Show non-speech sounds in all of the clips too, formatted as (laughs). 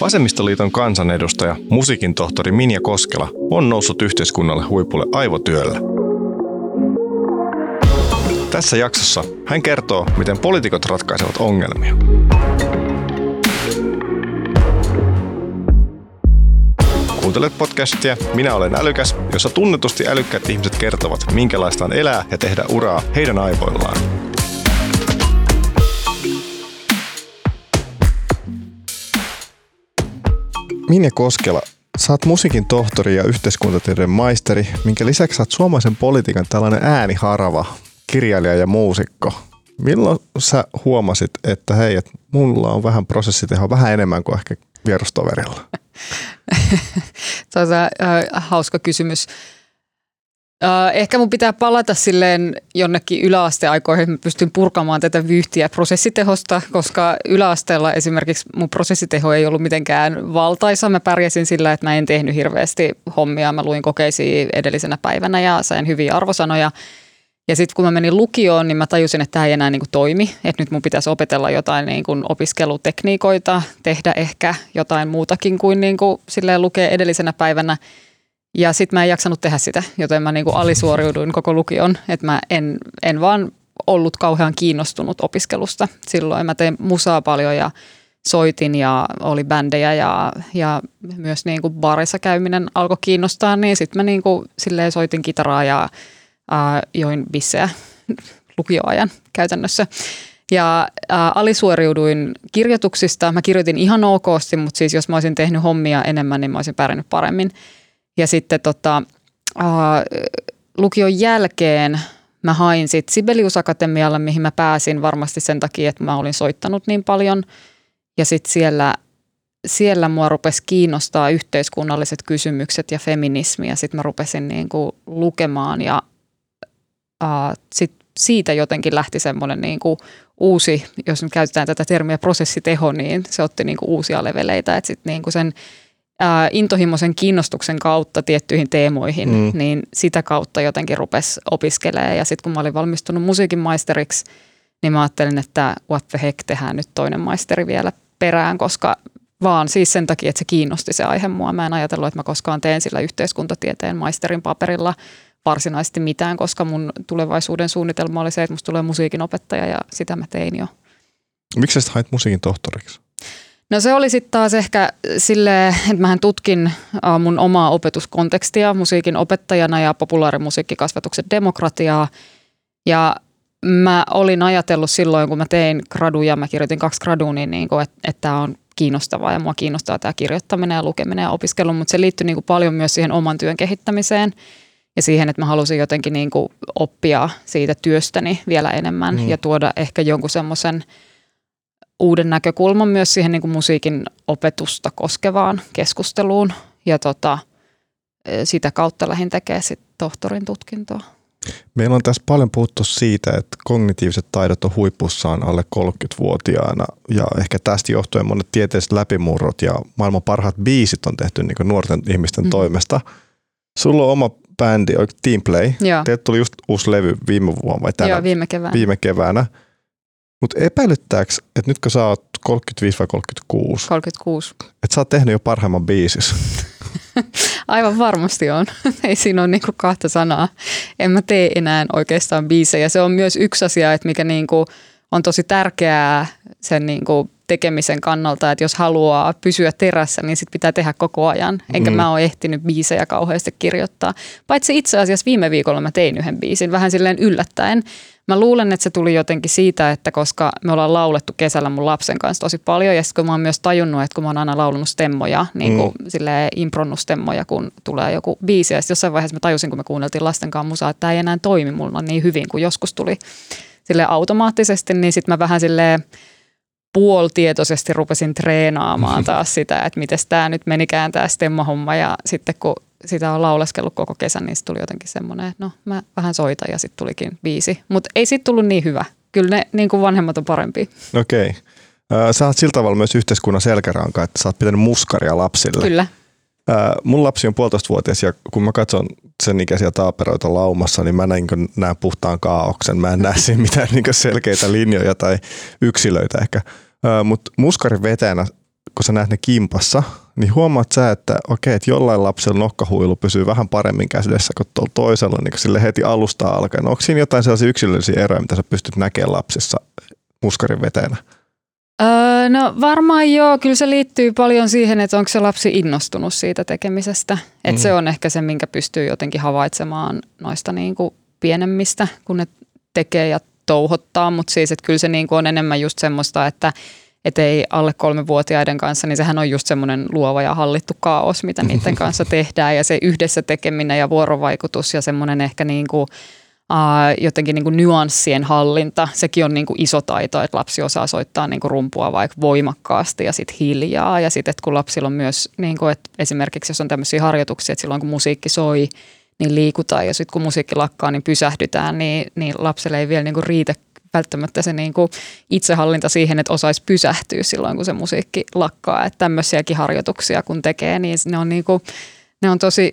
Vasemmistoliiton kansanedustaja, musiikin tohtori Minja Koskela on noussut yhteiskunnalle huipulle aivotyöllä. Tässä jaksossa hän kertoo, miten poliitikot ratkaisevat ongelmia. Kuuntelet podcastia Minä olen älykäs, jossa tunnetusti älykkäät ihmiset kertovat, minkälaista on elää ja tehdä uraa heidän aivoillaan. Minja Koskela, sä oot musiikin tohtori ja yhteiskuntatieteen maisteri, minkä lisäksi sä oot suomalaisen politiikan tällainen ääniharava, kirjailija ja muusikko. Milloin sä huomasit, että hei, että mulla on vähän prosessiteho vähän enemmän kuin ehkä vierustoverilla? (laughs) Äh, hauska kysymys. Äh, ehkä mun pitää palata silleen jonnekin yläasteaikoihin, että mä pystyn purkamaan tätä vyyhtiä prosessitehosta, koska yläasteella esimerkiksi mun prosessiteho ei ollut mitenkään valtaisa. Mä pärjäsin sillä, että mä en tehnyt hirveästi hommia. Mä luin kokeisiin edellisenä päivänä ja sain hyviä arvosanoja. Ja sitten kun mä menin lukioon, niin mä tajusin, että tämä ei enää niin kuin toimi. Että nyt mun pitäisi opetella jotain niin kuin opiskelutekniikoita, tehdä ehkä jotain muutakin kuin, niin kuin silleen lukea edellisenä päivänä. Ja sitten mä en jaksanut tehdä sitä, joten mä niin kuin alisuoriuduin koko lukion. Että mä en, en vaan ollut kauhean kiinnostunut opiskelusta. Silloin mä tein musaa paljon ja soitin ja oli bändejä ja, ja myös niin kuin barissa käyminen alkoi kiinnostaa. Niin sitten mä niin kuin soitin kitaraa ja äh, join bissejä (laughs) lukioajan käytännössä. Ja äh, alisuoriuduin kirjoituksista. Mä kirjoitin ihan okosti, mutta siis jos mä olisin tehnyt hommia enemmän, niin mä olisin pärjännyt paremmin. Ja sitten tota, äh, lukion jälkeen mä hain sitten Sibelius Akatemialle, mihin mä pääsin varmasti sen takia, että mä olin soittanut niin paljon. Ja sitten siellä, siellä mua rupesi kiinnostaa yhteiskunnalliset kysymykset ja feminismi ja sitten mä rupesin niinku lukemaan ja uh, sit siitä jotenkin lähti semmoinen niin kuin uusi, jos nyt käytetään tätä termiä prosessiteho, niin se otti niin kuin uusia leveleitä, että sitten niin kuin sen ää, intohimoisen kiinnostuksen kautta tiettyihin teemoihin, mm. niin sitä kautta jotenkin rupesi opiskelemaan. Ja sitten kun mä olin valmistunut musiikin maisteriksi, niin mä ajattelin, että what the heck, tehdään nyt toinen maisteri vielä perään, koska vaan siis sen takia, että se kiinnosti se aihe mua. Mä en ajatellut, että mä koskaan teen sillä yhteiskuntatieteen maisterin paperilla – varsinaisesti mitään, koska mun tulevaisuuden suunnitelma oli se, että musta tulee musiikin opettaja ja sitä mä tein jo. Miksi sä hait musiikin tohtoriksi? No se oli sitten taas ehkä sille, että mähän tutkin mun omaa opetuskontekstia musiikin opettajana ja populaarimusiikkikasvatuksen demokratiaa. Ja mä olin ajatellut silloin, kun mä tein graduja, mä kirjoitin kaksi gradua, niin, niin että, että tämä on kiinnostavaa ja mua kiinnostaa tämä kirjoittaminen ja lukeminen ja opiskelu, mutta se liittyy niin kuin paljon myös siihen oman työn kehittämiseen – ja siihen, että mä halusin jotenkin niin kuin oppia siitä työstäni vielä enemmän mm. ja tuoda ehkä jonkun semmoisen uuden näkökulman myös siihen niin kuin musiikin opetusta koskevaan keskusteluun ja tota, e, sitä kautta lähdin tekemään sit tohtorin tutkintoa. Meillä on tässä paljon puhuttu siitä, että kognitiiviset taidot on huipussaan alle 30-vuotiaana ja ehkä tästä johtuen monet tieteelliset läpimurrot ja maailman parhaat biisit on tehty niin nuorten ihmisten mm. toimesta. Sulla on oma bändi, Team Play. Teiltä tuli just uusi levy viime vuonna vai tänä? Joo, viime keväänä. Viime keväänä. Mutta epäilyttääkö, että nyt kun sä oot 35 vai 36? 36. Että sä oot tehnyt jo parhaimman biisis. (laughs) Aivan varmasti on. (laughs) Ei siinä ole niinku kahta sanaa. En mä tee enää oikeastaan biisejä. Se on myös yksi asia, että mikä niinku on tosi tärkeää sen niinku tekemisen kannalta, että jos haluaa pysyä terässä, niin sit pitää tehdä koko ajan. Enkä mm. mä ole ehtinyt biisejä kauheasti kirjoittaa. Paitsi itse asiassa viime viikolla mä tein yhden biisin, vähän silleen yllättäen. Mä luulen, että se tuli jotenkin siitä, että koska me ollaan laulettu kesällä mun lapsen kanssa tosi paljon, ja sitten kun mä oon myös tajunnut, että kun mä oon aina laulunut stemmoja, niin kuin mm. silleen impronnut stemmoja, kun tulee joku biisi, ja jossain vaiheessa mä tajusin, kun me kuunneltiin lasten kanssa musaa, että tämä ei enää toimi mulla niin hyvin kuin joskus tuli sille automaattisesti, niin sitten mä vähän silleen puoltietoisesti rupesin treenaamaan (laughs) taas sitä, että miten tämä nyt menikään tämä stemma-homma ja sitten kun sitä on lauleskellut koko kesän, niin tuli jotenkin semmoinen, että no mä vähän soitan ja sitten tulikin viisi. Mutta ei sitten tullut niin hyvä. Kyllä ne niin kuin vanhemmat on parempi. Okei. Okay. Sä oot sillä tavalla myös yhteiskunnan selkäranka, että sä oot pitänyt muskaria lapsille. Kyllä. Mun lapsi on puolitoistavuotias ja kun mä katson sen ikäisiä taaperoita laumassa, niin mä näin näen puhtaan kaauksen. Mä en näe siinä mitään (laughs) niin selkeitä linjoja tai yksilöitä ehkä. Mutta muskarin vetäjänä kun sä näet ne kimpassa, niin huomaat sä, että okei, että jollain lapsella nokkahuilu pysyy vähän paremmin käsidessä kuin tuolla toisella, niin kuin sille heti alusta alkaen. Onko siinä jotain sellaisia yksilöllisiä eroja, mitä sä pystyt näkemään lapsissa muskarin veteenä? Öö, no varmaan joo, kyllä se liittyy paljon siihen, että onko se lapsi innostunut siitä tekemisestä. Että mm. se on ehkä se, minkä pystyy jotenkin havaitsemaan noista niin kuin pienemmistä, kun ne tekee ja touhottaa, mutta siis että kyllä se niin kuin on enemmän just semmoista, että et ei alle kolmevuotiaiden kanssa, niin sehän on just semmoinen luova ja hallittu kaos, mitä niiden (laughs) kanssa tehdään ja se yhdessä tekeminen ja vuorovaikutus ja semmoinen ehkä niin kuin – uh, jotenkin niin kuin nyanssien hallinta. Sekin on niin kuin iso taito, että lapsi osaa soittaa niin kuin rumpua vaikka voimakkaasti ja sitten hiljaa. Ja sitten, että kun lapsilla on myös, niin kuin, että esimerkiksi jos on tämmöisiä harjoituksia, että silloin kun musiikki soi, niin liikutaan ja sitten kun musiikki lakkaa, niin pysähdytään, niin, niin lapselle ei vielä niin kuin riitä välttämättä se niin kuin itsehallinta siihen, että osaisi pysähtyä silloin, kun se musiikki lakkaa. Että tämmöisiäkin harjoituksia kun tekee, niin ne on, niin kuin, ne on tosi,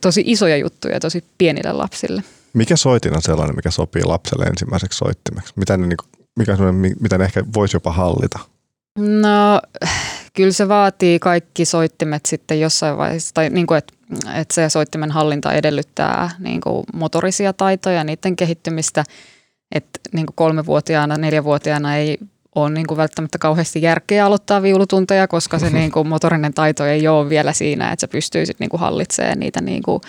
tosi isoja juttuja tosi pienille lapsille. Mikä soitin on sellainen, mikä sopii lapselle ensimmäiseksi soittimeksi? Mitä ne, niinku, mikä mitä ne ehkä voisi jopa hallita? No kyllä se vaatii kaikki soittimet sitten jossain vaiheessa, tai niin kuin, että, että se soittimen hallinta edellyttää niin kuin motorisia taitoja, niiden kehittymistä, että niin kuin kolmevuotiaana, neljävuotiaana ei ole niin kuin välttämättä kauheasti järkeä aloittaa viulutunteja, koska se (laughs) niin kuin motorinen taito ei ole vielä siinä, että sä pystyisit niin kuin hallitsemaan niitä niin kuin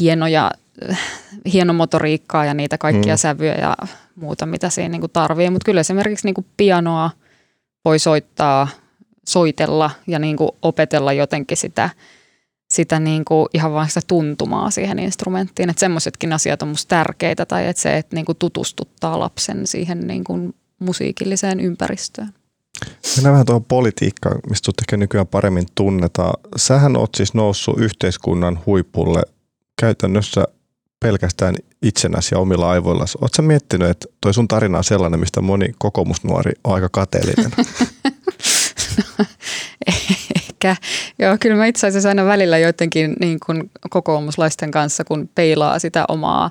hienoja hieno motoriikkaa ja niitä kaikkia mm. sävyjä ja muuta, mitä siinä niin kuin tarvii. Mutta kyllä esimerkiksi niin kuin pianoa voi soittaa, soitella ja niin kuin opetella jotenkin sitä, sitä niin kuin ihan vain sitä tuntumaa siihen instrumenttiin. Että semmoisetkin asiat on musta tärkeitä tai että se, että niin kuin tutustuttaa lapsen siihen niin kuin musiikilliseen ympäristöön. Mennään vähän tuohon politiikkaan, mistä sut ehkä nykyään paremmin tunnetaan. Sähän oot siis noussut yhteiskunnan huipulle käytännössä pelkästään itsenäsi ja omilla aivoilla. Oletko miettinyt, että toi sun tarina on sellainen, mistä moni kokoomusnuori on aika kateellinen? (laughs) (laughs) no, ehkä. Joo, kyllä mä itse asiassa aina välillä joidenkin niin kuin kokoomuslaisten kanssa, kun peilaa sitä omaa,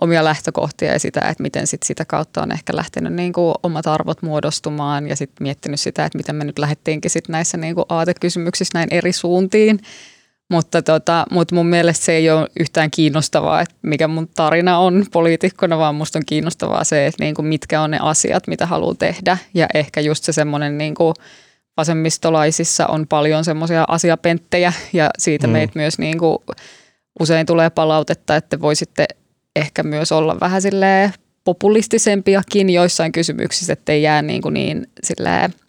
omia lähtökohtia ja sitä, että miten sit sitä kautta on ehkä lähtenyt niin kuin omat arvot muodostumaan ja sitten miettinyt sitä, että miten me nyt lähdettiinkin sit näissä niin kuin aatekysymyksissä näin eri suuntiin. Mutta, tota, mutta mun mielestä se ei ole yhtään kiinnostavaa, että mikä mun tarina on poliitikkona, vaan musta on kiinnostavaa se, että niin kuin mitkä on ne asiat, mitä haluaa tehdä. Ja ehkä just se semmoinen niin kuin vasemmistolaisissa on paljon semmoisia asiapenttejä ja siitä mm. meitä myös niin kuin usein tulee palautetta, että voisitte ehkä myös olla vähän silleen populistisempiakin joissain kysymyksissä, ettei jää niin, kuin niin silleen –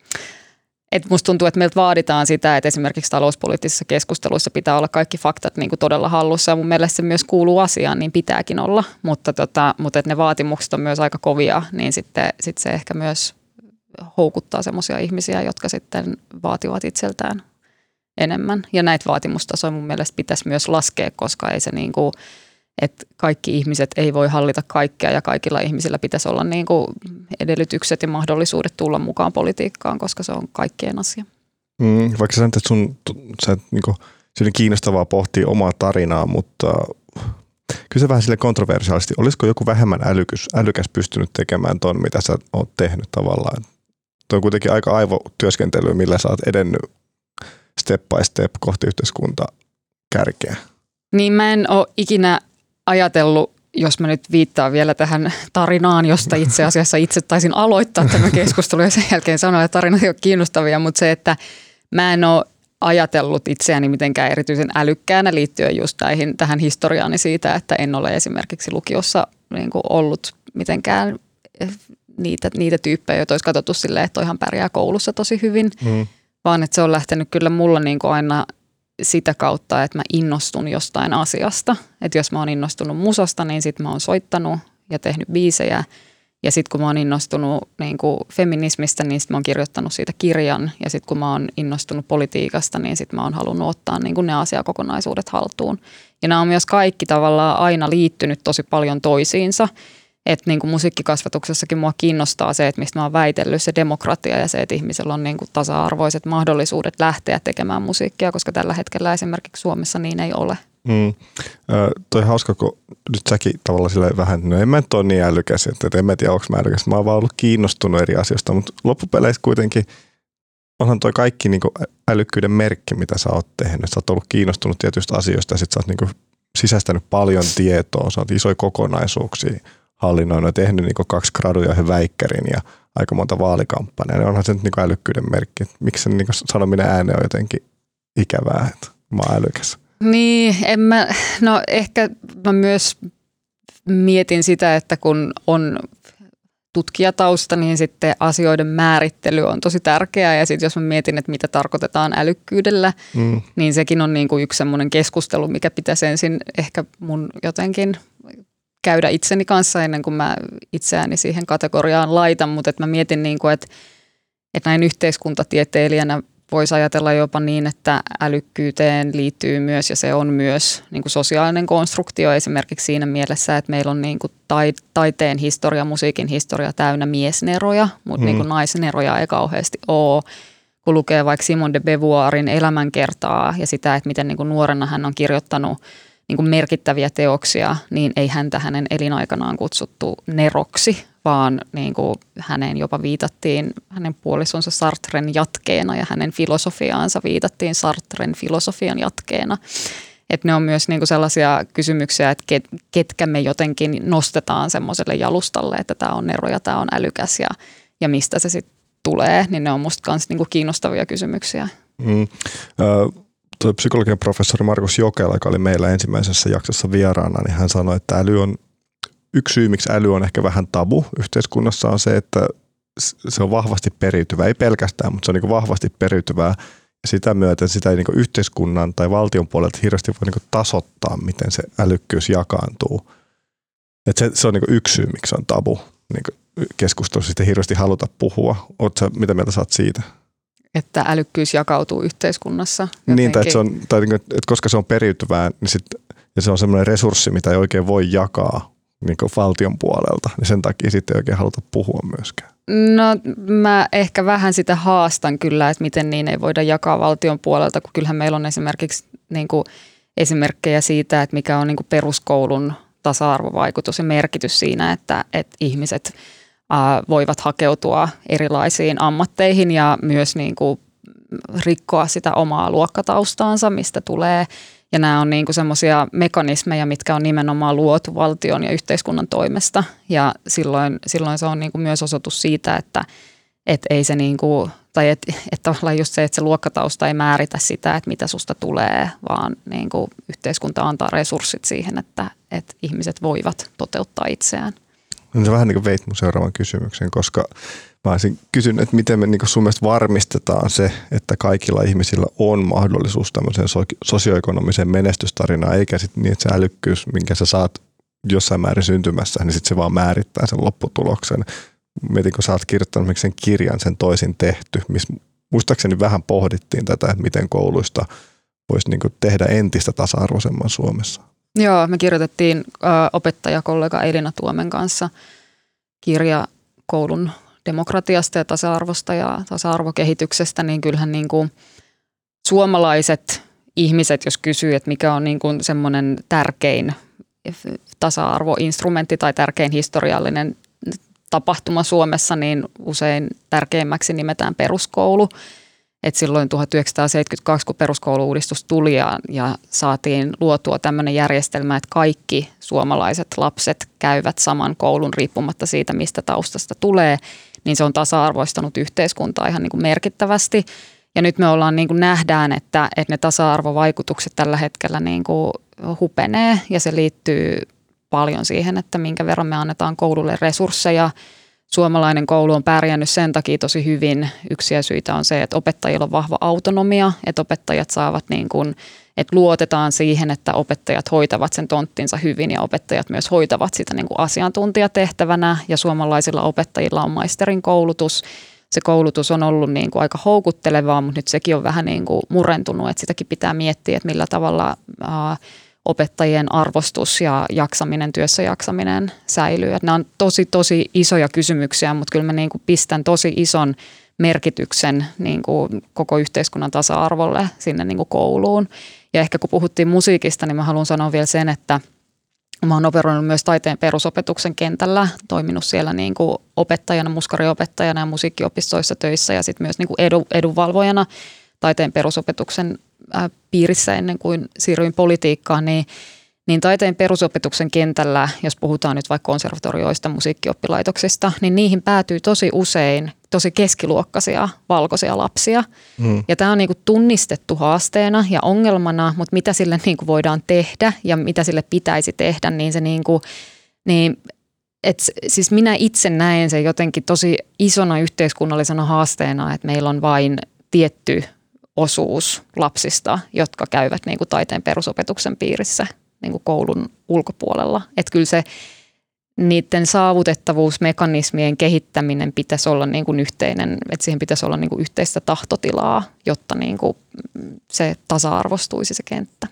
et musta tuntuu, että meiltä vaaditaan sitä, että esimerkiksi talouspoliittisissa keskusteluissa pitää olla kaikki faktat niin kuin todella hallussa. Ja mun mielestä se myös kuuluu asiaan, niin pitääkin olla. Mutta, tota, mutta että ne vaatimukset on myös aika kovia, niin sitten sit se ehkä myös houkuttaa semmoisia ihmisiä, jotka sitten vaativat itseltään enemmän. Ja näitä vaatimustasoja mun mielestä pitäisi myös laskea, koska ei se niin kuin – että kaikki ihmiset ei voi hallita kaikkea ja kaikilla ihmisillä pitäisi olla niin kuin edellytykset ja mahdollisuudet tulla mukaan politiikkaan, koska se on kaikkien asia. Mm, vaikka sä että sun, sä, niin kuin, kiinnostavaa pohtia omaa tarinaa, mutta kyllä se vähän sille kontroversiaalisesti. Olisiko joku vähemmän älykys, älykäs pystynyt tekemään ton, mitä sä oot tehnyt tavallaan? Tuo on kuitenkin aika aivotyöskentelyä, millä sä oot edennyt step by step kohti yhteiskuntaa kärkeä. Niin mä en ole ikinä ajatellut, jos mä nyt viittaan vielä tähän tarinaan, josta itse asiassa itse taisin aloittaa tämä (laughs) keskustelu ja sen jälkeen sanoa, että tarinat ei ole kiinnostavia, mutta se, että mä en ole ajatellut itseäni mitenkään erityisen älykkäänä liittyen just tähän, tähän historiaani siitä, että en ole esimerkiksi lukiossa niin kuin ollut mitenkään niitä, niitä tyyppejä, joita olisi katsottu silleen, että toihan pärjää koulussa tosi hyvin, mm. vaan että se on lähtenyt kyllä mulla niin kuin aina sitä kautta, että mä innostun jostain asiasta. Että jos mä oon innostunut musasta, niin sit mä oon soittanut ja tehnyt biisejä. Ja sitten kun mä oon innostunut niin kuin feminismistä, niin sit mä oon kirjoittanut siitä kirjan. Ja sitten kun mä oon innostunut politiikasta, niin sitten mä oon halunnut ottaa niin kuin ne asiakokonaisuudet haltuun. Ja nämä on myös kaikki tavallaan aina liittynyt tosi paljon toisiinsa että niin kuin musiikkikasvatuksessakin mua kiinnostaa se, että mistä mä oon väitellyt, se demokratia ja se, että ihmisellä on niin kuin tasa-arvoiset mahdollisuudet lähteä tekemään musiikkia, koska tällä hetkellä esimerkiksi Suomessa niin ei ole. Mm. Ö, toi hauska, kun nyt säkin tavallaan sille vähän, no en mä nyt ole niin älykäs, että en mä tiedä, onko mä älykäs. Mä oon vaan ollut kiinnostunut eri asioista, mutta loppupeleissä kuitenkin onhan toi kaikki niin älykkyyden merkki, mitä sä oot tehnyt. Sä oot ollut kiinnostunut tietyistä asioista ja sit sä oot niin sisäistänyt paljon tietoa, sä oot isoja kokonaisuuksia hallinnoinut ja tehnyt niin kaksi graduja yhden väikkärin ja aika monta vaalikampanjaa. Onhan se nyt niin älykkyyden merkki. Miksi sen niin sanominen ääneen on jotenkin ikävää, että mä oon älykäs? Niin, en mä, no ehkä mä myös mietin sitä, että kun on tutkijatausta, niin sitten asioiden määrittely on tosi tärkeää. Ja sitten jos mä mietin, että mitä tarkoitetaan älykkyydellä, mm. niin sekin on niin kuin yksi semmoinen keskustelu, mikä pitäisi ensin ehkä mun jotenkin käydä itseni kanssa ennen kuin mä itseäni siihen kategoriaan laitan. Mutta että mä mietin, niin kuin, että, että näin yhteiskuntatieteilijänä voisi ajatella jopa niin, että älykkyyteen liittyy myös ja se on myös niin kuin sosiaalinen konstruktio esimerkiksi siinä mielessä, että meillä on niin kuin taiteen historia, musiikin historia täynnä miesneroja, mutta mm. niin kuin naisneroja ei kauheasti ole. Kun lukee vaikka Simon de Beauvoirin elämänkertaa ja sitä, että miten niin kuin nuorena hän on kirjoittanut niin kuin merkittäviä teoksia, niin ei häntä hänen elinaikanaan kutsuttu neroksi, vaan niin kuin häneen jopa viitattiin hänen puolisonsa Sartren jatkeena ja hänen filosofiaansa viitattiin Sartren filosofian jatkeena. Että ne on myös niin kuin sellaisia kysymyksiä, että ket, ketkä me jotenkin nostetaan semmoiselle jalustalle, että tämä on nero ja tämä on älykäs ja, ja mistä se sitten tulee, niin ne on musta myös niin kiinnostavia kysymyksiä. Mm. Tuo psykologian professori Markus Jokela, joka oli meillä ensimmäisessä jaksossa vieraana, niin hän sanoi, että äly on, yksi syy, miksi äly on ehkä vähän tabu yhteiskunnassa on se, että se on vahvasti periytyvää, ei pelkästään, mutta se on niin vahvasti periytyvää ja sitä myöten sitä ei niin yhteiskunnan tai valtion puolelta hirveästi voi niin tasoittaa, miten se älykkyys jakaantuu. Et se, se on niin yksi syy, miksi on tabu niin keskustelussa sitten hirveästi haluta puhua. Oletko, mitä mieltä saat siitä? Että älykkyys jakautuu yhteiskunnassa. Jotenkin. Niin, tai, että, se on, tai että koska se on periytyvää, niin sit, ja se on semmoinen resurssi, mitä ei oikein voi jakaa niin valtion puolelta, niin sen takia sitten ei oikein haluta puhua myöskään. No mä ehkä vähän sitä haastan kyllä, että miten niin ei voida jakaa valtion puolelta, kun kyllähän meillä on esimerkiksi niin kuin esimerkkejä siitä, että mikä on niin kuin peruskoulun tasa-arvovaikutus ja merkitys siinä, että, että ihmiset – voivat hakeutua erilaisiin ammatteihin ja myös niin kuin rikkoa sitä omaa luokkataustaansa, mistä tulee. Ja nämä on niin semmoisia mekanismeja, mitkä on nimenomaan luotu valtion ja yhteiskunnan toimesta. Ja silloin, silloin se on niin kuin myös osoitus siitä, että et ei se niin kuin, tai että et tavallaan just se, että se luokkatausta ei määritä sitä, että mitä susta tulee, vaan niin kuin yhteiskunta antaa resurssit siihen, että, että ihmiset voivat toteuttaa itseään. No vähän niin kuin veit mun seuraavan kysymyksen, koska mä olisin kysynyt, että miten me niin sun mielestä varmistetaan se, että kaikilla ihmisillä on mahdollisuus tämmöiseen sosioekonomiseen menestystarinaan, eikä sitten niin, että se älykkyys, minkä sä saat jossain määrin syntymässä, niin sitten se vaan määrittää sen lopputuloksen. Mietin, kun sä oot kirjoittanut sen kirjan, sen toisin tehty, missä muistaakseni vähän pohdittiin tätä, että miten kouluista voisi niin tehdä entistä tasa-arvoisemman Suomessa. Joo, me kirjoitettiin ö, opettajakollega Elina Tuomen kanssa kirja koulun demokratiasta ja tasa-arvosta ja tasa-arvokehityksestä, niin kyllähän niin kuin suomalaiset ihmiset, jos kysyy, että mikä on niin kuin semmoinen tärkein tasa-arvoinstrumentti tai tärkein historiallinen tapahtuma Suomessa, niin usein tärkeimmäksi nimetään peruskoulu – et silloin 1972, kun peruskouluuudistus tuli ja, ja saatiin luotua tämmöinen järjestelmä, että kaikki suomalaiset lapset käyvät saman koulun riippumatta siitä, mistä taustasta tulee, niin se on tasa-arvoistanut yhteiskuntaa ihan niin kuin merkittävästi. Ja nyt me ollaan niin kuin nähdään, että, että ne tasa-arvovaikutukset tällä hetkellä niin kuin hupenee ja se liittyy paljon siihen, että minkä verran me annetaan koululle resursseja – suomalainen koulu on pärjännyt sen takia tosi hyvin. Yksiä syitä on se, että opettajilla on vahva autonomia, että opettajat saavat niin kuin, että luotetaan siihen, että opettajat hoitavat sen tonttinsa hyvin ja opettajat myös hoitavat sitä niin kuin asiantuntijatehtävänä ja suomalaisilla opettajilla on maisterin koulutus. Se koulutus on ollut niin kuin aika houkuttelevaa, mutta nyt sekin on vähän niin kuin murentunut, että sitäkin pitää miettiä, että millä tavalla ää, opettajien arvostus ja jaksaminen, työssä jaksaminen säilyy. Että nämä on tosi, tosi isoja kysymyksiä, mutta kyllä mä niin kuin pistän tosi ison merkityksen niin kuin koko yhteiskunnan tasa-arvolle sinne niin kuin kouluun. Ja ehkä kun puhuttiin musiikista, niin mä haluan sanoa vielä sen, että Mä oon operoinut myös taiteen perusopetuksen kentällä, toiminut siellä niin kuin opettajana, muskariopettajana ja musiikkiopistoissa töissä ja sitten myös niin kuin edu, edunvalvojana taiteen perusopetuksen piirissä ennen kuin siirryin politiikkaan, niin – niin taiteen perusopetuksen kentällä, jos puhutaan nyt vaikka konservatorioista, musiikkioppilaitoksista, niin niihin päätyy tosi usein tosi keskiluokkaisia valkoisia lapsia. Mm. Ja tämä on niinku tunnistettu haasteena ja ongelmana, mutta mitä sille niinku voidaan tehdä ja mitä sille pitäisi tehdä, niin se niinku, niin et, siis minä itse näen sen jotenkin tosi isona yhteiskunnallisena haasteena, että meillä on vain tietty osuus lapsista, jotka käyvät niin kuin taiteen perusopetuksen piirissä niin kuin koulun ulkopuolella. Että kyllä se niiden saavutettavuusmekanismien kehittäminen pitäisi olla niin kuin yhteinen, että siihen pitäisi olla niin kuin yhteistä tahtotilaa, jotta niin kuin se tasa-arvostuisi se kenttä.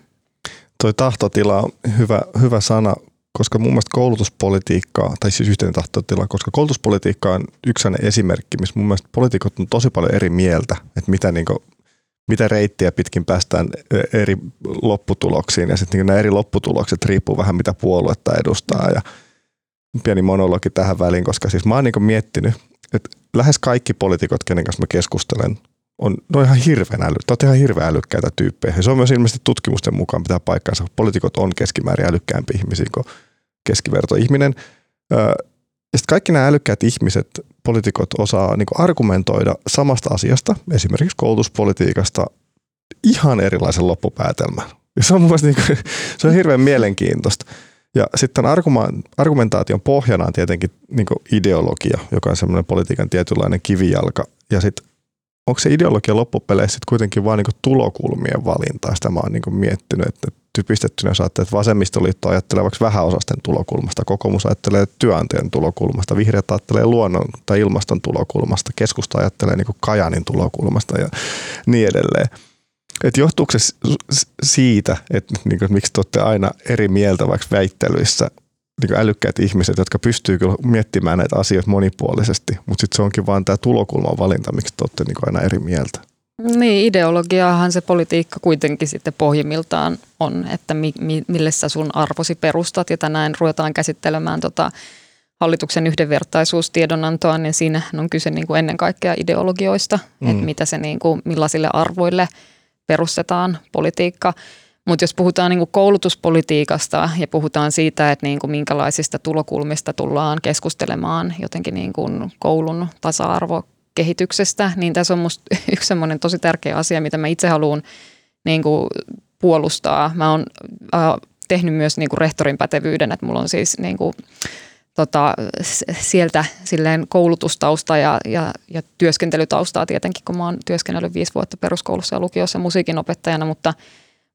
Toi tahtotila on hyvä, hyvä sana, koska mun mielestä koulutuspolitiikkaa, tai siis yhteinen tahtotila, koska koulutuspolitiikka on yksi esimerkki, missä mun mielestä poliitikot on tosi paljon eri mieltä, että mitä niin kuin mitä reittiä pitkin päästään eri lopputuloksiin ja sitten niin nämä eri lopputulokset riippuu vähän mitä puoluetta edustaa ja pieni monologi tähän väliin, koska siis mä oon niin miettinyt, että lähes kaikki poliitikot, kenen kanssa mä keskustelen, on, no ihan hirveän äly, ihan hirveän älykkäitä tyyppejä. Ja se on myös ilmeisesti tutkimusten mukaan pitää paikkaansa. Poliitikot on keskimäärin älykkäämpi ihmisiä kuin keskivertoihminen. Ja sitten kaikki nämä älykkäät ihmiset, poliitikot osaa niin argumentoida samasta asiasta, esimerkiksi koulutuspolitiikasta, ihan erilaisen loppupäätelmän. Ja se on mun niin kuin, se on hirveän mielenkiintoista. Ja sitten argumentaation pohjana on tietenkin niin ideologia, joka on semmoinen politiikan tietynlainen kivijalka. Ja sitten onko se ideologia loppupeleissä kuitenkin vain niin tulokulmien valinta? Sitä mä oon niin miettinyt, että typistettynä saatte, että vasemmistoliitto ajattelee vaikka vähäosasten tulokulmasta, kokoomus ajattelee työnantajan tulokulmasta, vihreät ajattelee luonnon tai ilmaston tulokulmasta, keskusta ajattelee niin Kajanin tulokulmasta ja niin edelleen. Et johtuuko se siitä, että, niin kuin, miksi te olette aina eri mieltä vaikka väittelyissä niin älykkäät ihmiset, jotka pystyy kyllä miettimään näitä asioita monipuolisesti, mutta sitten se onkin vain tämä tulokulman valinta, miksi te olette niin aina eri mieltä. Niin, ideologiahan se politiikka kuitenkin sitten pohjimmiltaan on, että mi, mi, mille sä sun arvosi perustat. Ja tänään ruvetaan käsittelemään tota hallituksen yhdenvertaisuustiedonantoa, niin siinä on kyse niin kuin ennen kaikkea ideologioista, mm. että mitä se niin kuin, millaisille arvoille perustetaan politiikka. Mutta jos puhutaan niin kuin koulutuspolitiikasta ja puhutaan siitä, että niin kuin minkälaisista tulokulmista tullaan keskustelemaan jotenkin niin kuin koulun tasa-arvo kehityksestä, niin tässä on musta (laughs) yksi semmoinen tosi tärkeä asia, mitä mä itse haluan niin kuin puolustaa. Mä oon äh, tehnyt myös niin kuin rehtorin pätevyyden, että mulla on siis niin kuin, tota, sieltä silleen koulutustausta ja, ja, ja työskentelytaustaa tietenkin, kun mä oon työskennellyt viisi vuotta peruskoulussa ja lukiossa musiikin opettajana, mutta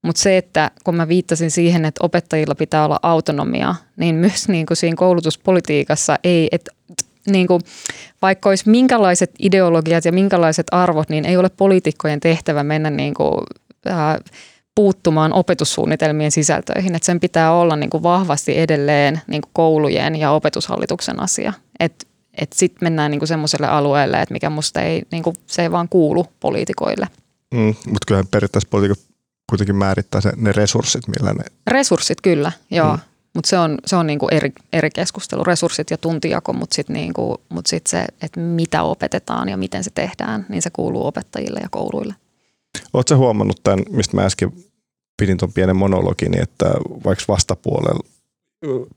mutta se, että kun mä viittasin siihen, että opettajilla pitää olla autonomia, niin myös (laughs) niin kuin siinä koulutuspolitiikassa ei, että niin kuin, vaikka olisi minkälaiset ideologiat ja minkälaiset arvot, niin ei ole poliitikkojen tehtävä mennä niin kuin, äh, puuttumaan opetussuunnitelmien sisältöihin. Että sen pitää olla niin kuin vahvasti edelleen niin kuin koulujen ja opetushallituksen asia. Et sitten mennään niin semmoiselle alueelle, että mikä musta ei, niin kuin, se ei vaan kuulu poliitikoille. Mm, mutta kyllähän periaatteessa poliitikot kuitenkin määrittää se, ne resurssit, millä ne... Resurssit kyllä, joo. Mm. Mutta se on, se on niinku eri, eri keskustelu, resurssit ja tuntijako, mutta sitten niinku, mut sit se, että mitä opetetaan ja miten se tehdään, niin se kuuluu opettajille ja kouluille. Oletko huomannut tämän, mistä mä äsken pidin tuon pienen monologin, että vaikka vastapuolella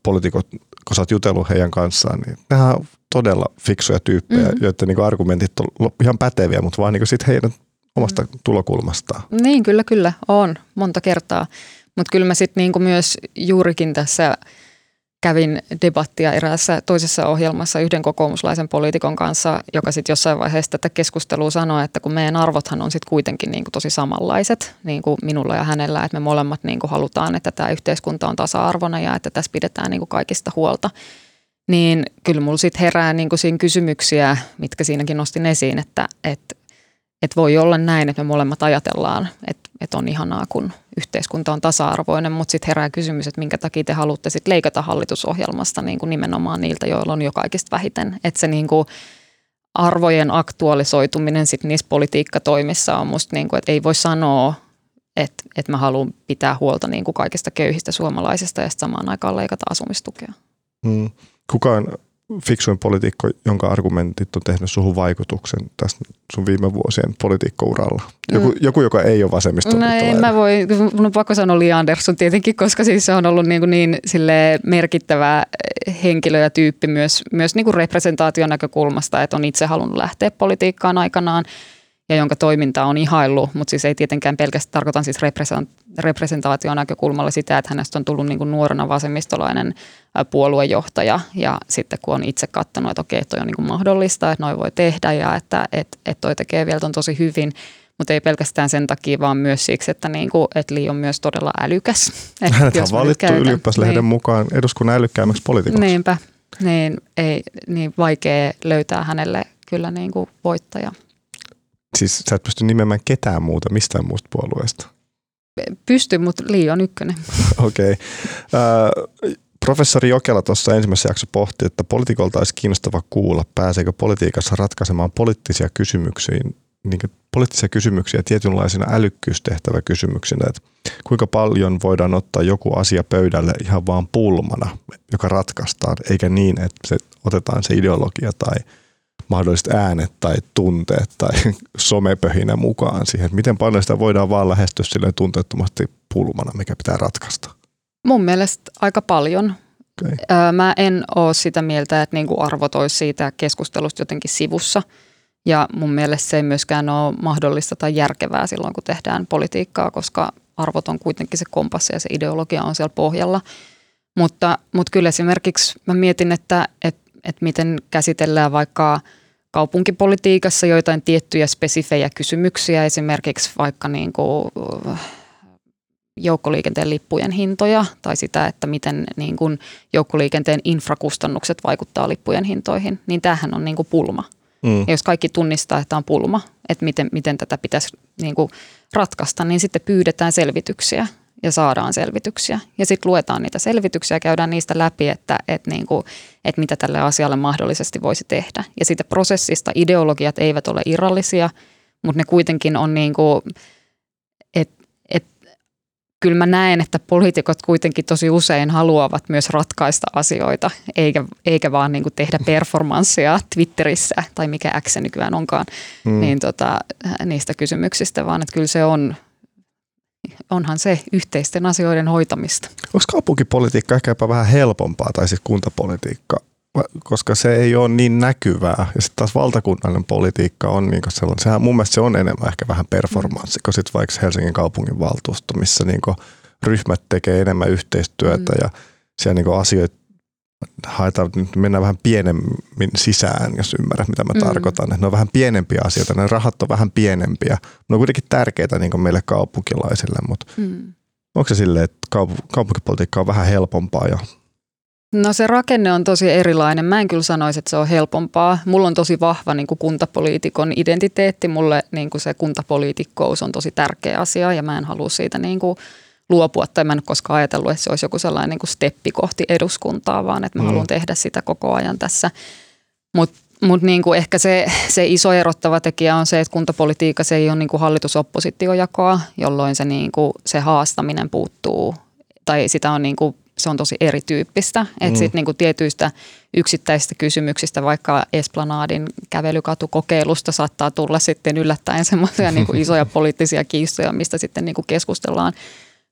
poliitikot, kun sä oot jutellut heidän kanssaan, niin nämä on todella fiksuja tyyppejä, mm-hmm. joiden niin argumentit on ihan päteviä, mutta vaan niin sitten heidän omasta tulokulmastaan. Niin, kyllä, kyllä, on monta kertaa. Mutta kyllä mä sitten niinku myös juurikin tässä kävin debattia eräässä toisessa ohjelmassa yhden kokoomuslaisen poliitikon kanssa, joka sitten jossain vaiheessa tätä keskustelua sanoi, että kun meidän arvothan on sitten kuitenkin niinku tosi samanlaiset kuin minulla ja hänellä, että me molemmat niinku halutaan, että tämä yhteiskunta on tasa-arvoinen ja että tässä pidetään niinku kaikista huolta, niin kyllä mulla sitten herää niinku siinä kysymyksiä, mitkä siinäkin nostin esiin, että, että että voi olla näin, että me molemmat ajatellaan, että, että on ihanaa, kun yhteiskunta on tasa-arvoinen, mutta sitten herää kysymys, että minkä takia te haluatte sitten leikata hallitusohjelmasta niin kuin nimenomaan niiltä, joilla on jo kaikista vähiten. Että se niin kuin arvojen aktualisoituminen sitten niissä politiikkatoimissa on musta niin kuin, että ei voi sanoa, että et mä haluan pitää huolta niin kuin kaikista köyhistä suomalaisista ja samaan aikaan leikata asumistukea. Hmm. Kuka on fiksuin poliitikko, jonka argumentit on tehnyt suhun vaikutuksen tässä sun viime vuosien politiikkouralla? Joku, mm. joku joka ei ole vasemmisto. No en mä voi, mun on pakko sanoa Li Andersson tietenkin, koska siis se on ollut niin, niin sille merkittävä henkilö ja tyyppi myös, myös niin kuin representaation näkökulmasta, että on itse halunnut lähteä politiikkaan aikanaan ja jonka toiminta on ihaillut, mutta siis ei tietenkään pelkästään, tarkoitan siis representaation näkökulmalla sitä, että hänestä on tullut niin kuin nuorena vasemmistolainen puoluejohtaja ja sitten kun on itse katsonut, että okei, toi on niin kuin mahdollista, että noin voi tehdä ja että, että, että toi tekee vielä ton tosi hyvin, mutta ei pelkästään sen takia, vaan myös siksi, että, niin kuin, että Li on myös todella älykäs. (laughs) Hänet on valittu ylioppilaslehden niin. mukaan eduskunnan älykkäämmäksi poliitikoksi. Niinpä, niin, ei, niin vaikea löytää hänelle kyllä niin kuin voittaja. Siis sä et pysty nimeämään ketään muuta mistään muusta puolueesta? Pysty, mutta Li on ykkönen. (laughs) Okei. okay. professori Jokela tuossa ensimmäisessä jaksossa pohti, että politikolta olisi kiinnostava kuulla, pääseekö politiikassa ratkaisemaan poliittisia kysymyksiä, niin poliittisia kysymyksiä tietynlaisina älykkyystehtäväkysymyksinä, että kuinka paljon voidaan ottaa joku asia pöydälle ihan vaan pulmana, joka ratkaistaan, eikä niin, että se otetaan se ideologia tai – mahdolliset äänet tai tunteet tai (laughs) somepöhinä mukaan siihen, miten paljon sitä voidaan vaan lähestyä silleen tunteettomasti pulmana, mikä pitää ratkaista? Mun mielestä aika paljon. Okay. Mä en ole sitä mieltä, että niinku arvot olisi siitä keskustelusta jotenkin sivussa. Ja mun mielestä se ei myöskään ole mahdollista tai järkevää silloin, kun tehdään politiikkaa, koska arvot on kuitenkin se kompassi ja se ideologia on siellä pohjalla. Mutta, mutta kyllä esimerkiksi mä mietin, että, että että miten käsitellään vaikka kaupunkipolitiikassa joitain tiettyjä spesifejä kysymyksiä, esimerkiksi vaikka niin kuin äh, joukkoliikenteen lippujen hintoja tai sitä, että miten niin kuin joukkoliikenteen infrakustannukset vaikuttaa lippujen hintoihin, niin tämähän on niin kuin pulma. Mm. Ja jos kaikki tunnistaa, että on pulma, että miten, miten tätä pitäisi niin kuin ratkaista, niin sitten pyydetään selvityksiä ja saadaan selvityksiä. Ja sitten luetaan niitä selvityksiä ja käydään niistä läpi, että, että, niin kuin, että mitä tälle asialle mahdollisesti voisi tehdä. Ja siitä prosessista ideologiat eivät ole irrallisia, mutta ne kuitenkin on niin kuin, että, että kyllä mä näen, että poliitikot kuitenkin tosi usein haluavat myös ratkaista asioita, eikä, eikä vaan niin kuin tehdä performanssia Twitterissä tai mikä X nykyään onkaan, hmm. niin tota, niistä kysymyksistä, vaan että kyllä se on onhan se yhteisten asioiden hoitamista. Onko kaupunkipolitiikka ehkä jopa vähän helpompaa, tai siis kuntapolitiikka, koska se ei ole niin näkyvää. Ja sitten taas valtakunnallinen politiikka on niin sellainen, sehän mun mielestä se on enemmän ehkä vähän performanssi, kun sitten vaikka Helsingin kaupungin valtuusto, missä niin ryhmät tekee enemmän yhteistyötä mm. ja siellä niin asioita haetaan, nyt mennään vähän pienemmin sisään, jos ymmärrät, mitä mä mm. tarkoitan. ne on vähän pienempiä asioita, ne rahat on vähän pienempiä. Ne on kuitenkin tärkeitä niin meille kaupunkilaisille, mutta mm. onko se silleen, että kaup- kaupunkipolitiikka on vähän helpompaa ja No se rakenne on tosi erilainen. Mä en kyllä sanoisi, että se on helpompaa. Mulla on tosi vahva niin kuin kuntapoliitikon identiteetti. Mulle niin kuin se kuntapoliitikkous on tosi tärkeä asia ja mä en halua siitä niin kuin luopua, tai mä en koskaan ajatellut, että se olisi joku sellainen niin kuin steppi kohti eduskuntaa, vaan että mä mm. haluan tehdä sitä koko ajan tässä. Mutta mut niin kuin ehkä se, se iso erottava tekijä on se, että kuntapolitiikassa ei ole niin kuin hallitus-oppositiojakoa, jolloin se, niin kuin, se haastaminen puuttuu, tai sitä on niin kuin, se on tosi erityyppistä. Että mm. sitten niin tietyistä yksittäisistä kysymyksistä, vaikka Esplanadin kävelykatukokeilusta saattaa tulla sitten yllättäen semmoisia niin (laughs) isoja poliittisia kiistoja, mistä sitten niin keskustellaan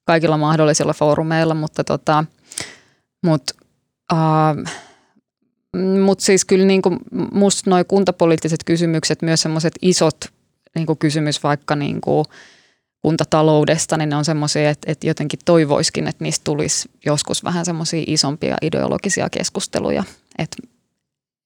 kaikilla mahdollisilla foorumeilla, mutta tota, mut, uh, mut siis kyllä niin kuin musta noi kuntapoliittiset kysymykset, myös semmoiset isot niin kuin kysymys vaikka niin kuin kuntataloudesta, niin ne on semmoisia, että, että jotenkin toivoiskin, että niistä tulisi joskus vähän semmoisia isompia ideologisia keskusteluja, että,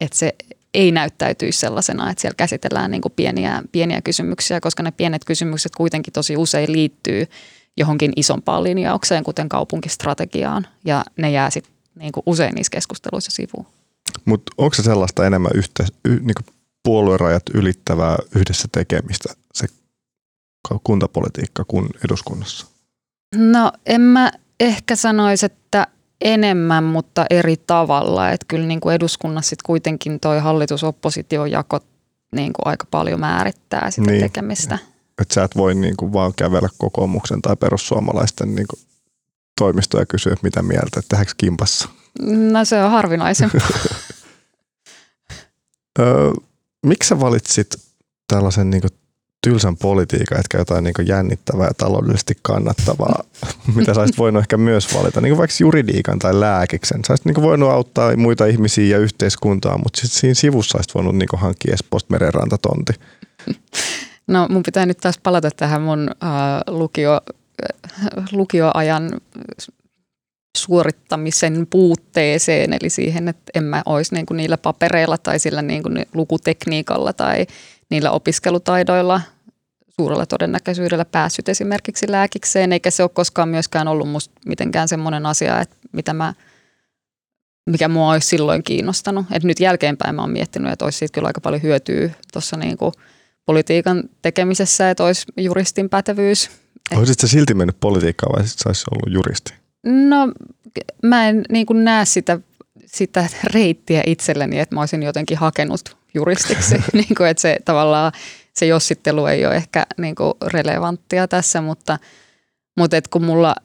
että se ei näyttäytyisi sellaisena, että siellä käsitellään niin pieniä, pieniä kysymyksiä, koska ne pienet kysymykset kuitenkin tosi usein liittyy – johonkin isompaan linjaukseen, kuten kaupunkistrategiaan, ja ne jää sitten niin usein niissä keskusteluissa sivuun. Mutta onko se sellaista enemmän yhte, y, niin puoluerajat ylittävää yhdessä tekemistä, se kuntapolitiikka kuin eduskunnassa? No en mä ehkä sanoisi, että enemmän, mutta eri tavalla. Että kyllä niin kuin eduskunnassa sit kuitenkin toi hallitus-oppositiojako niin kuin aika paljon määrittää sitä niin. tekemistä. Että sä et voi niin kuin vaan kävellä kokoomuksen tai perussuomalaisten niin kuin toimistoja ja kysyä, mitä mieltä, että tehdäänkö kimpassa. No se on harvinaisempaa. (laughs) öö, miksi sä valitsit tällaisen niin kuin tylsän politiikan, etkä jotain niin jännittävää ja taloudellisesti kannattavaa, (laughs) mitä sä voinut ehkä myös valita, niin kuin vaikka juridiikan tai lääkiksen. Sä niin voinut auttaa muita ihmisiä ja yhteiskuntaa, mutta sitten siinä sivussa olisit voinut niin hankkia Espoosta merenrantatonti. (laughs) No mun pitää nyt taas palata tähän mun äh, lukio, äh, lukioajan suorittamisen puutteeseen, eli siihen, että en mä olisi niin kuin niillä papereilla tai sillä niin kuin lukutekniikalla tai niillä opiskelutaidoilla suurella todennäköisyydellä päässyt esimerkiksi lääkikseen, eikä se ole koskaan myöskään ollut musta mitenkään semmoinen asia, että mitä mä, mikä mua olisi silloin kiinnostanut. Et nyt jälkeenpäin mä oon miettinyt, että olisi siitä kyllä aika paljon hyötyä tuossa niinku politiikan tekemisessä, että olisi juristin pätevyys. Olisitko silti mennyt politiikkaan vai sitten olisi ollut juristi? No mä en niin kuin näe sitä, sitä reittiä itselleni, että mä olisin jotenkin hakenut juristiksi. (laughs) niin kuin, että se tavallaan se jossittelu ei ole ehkä niin kuin relevanttia tässä, mutta, mutta et kun mulla,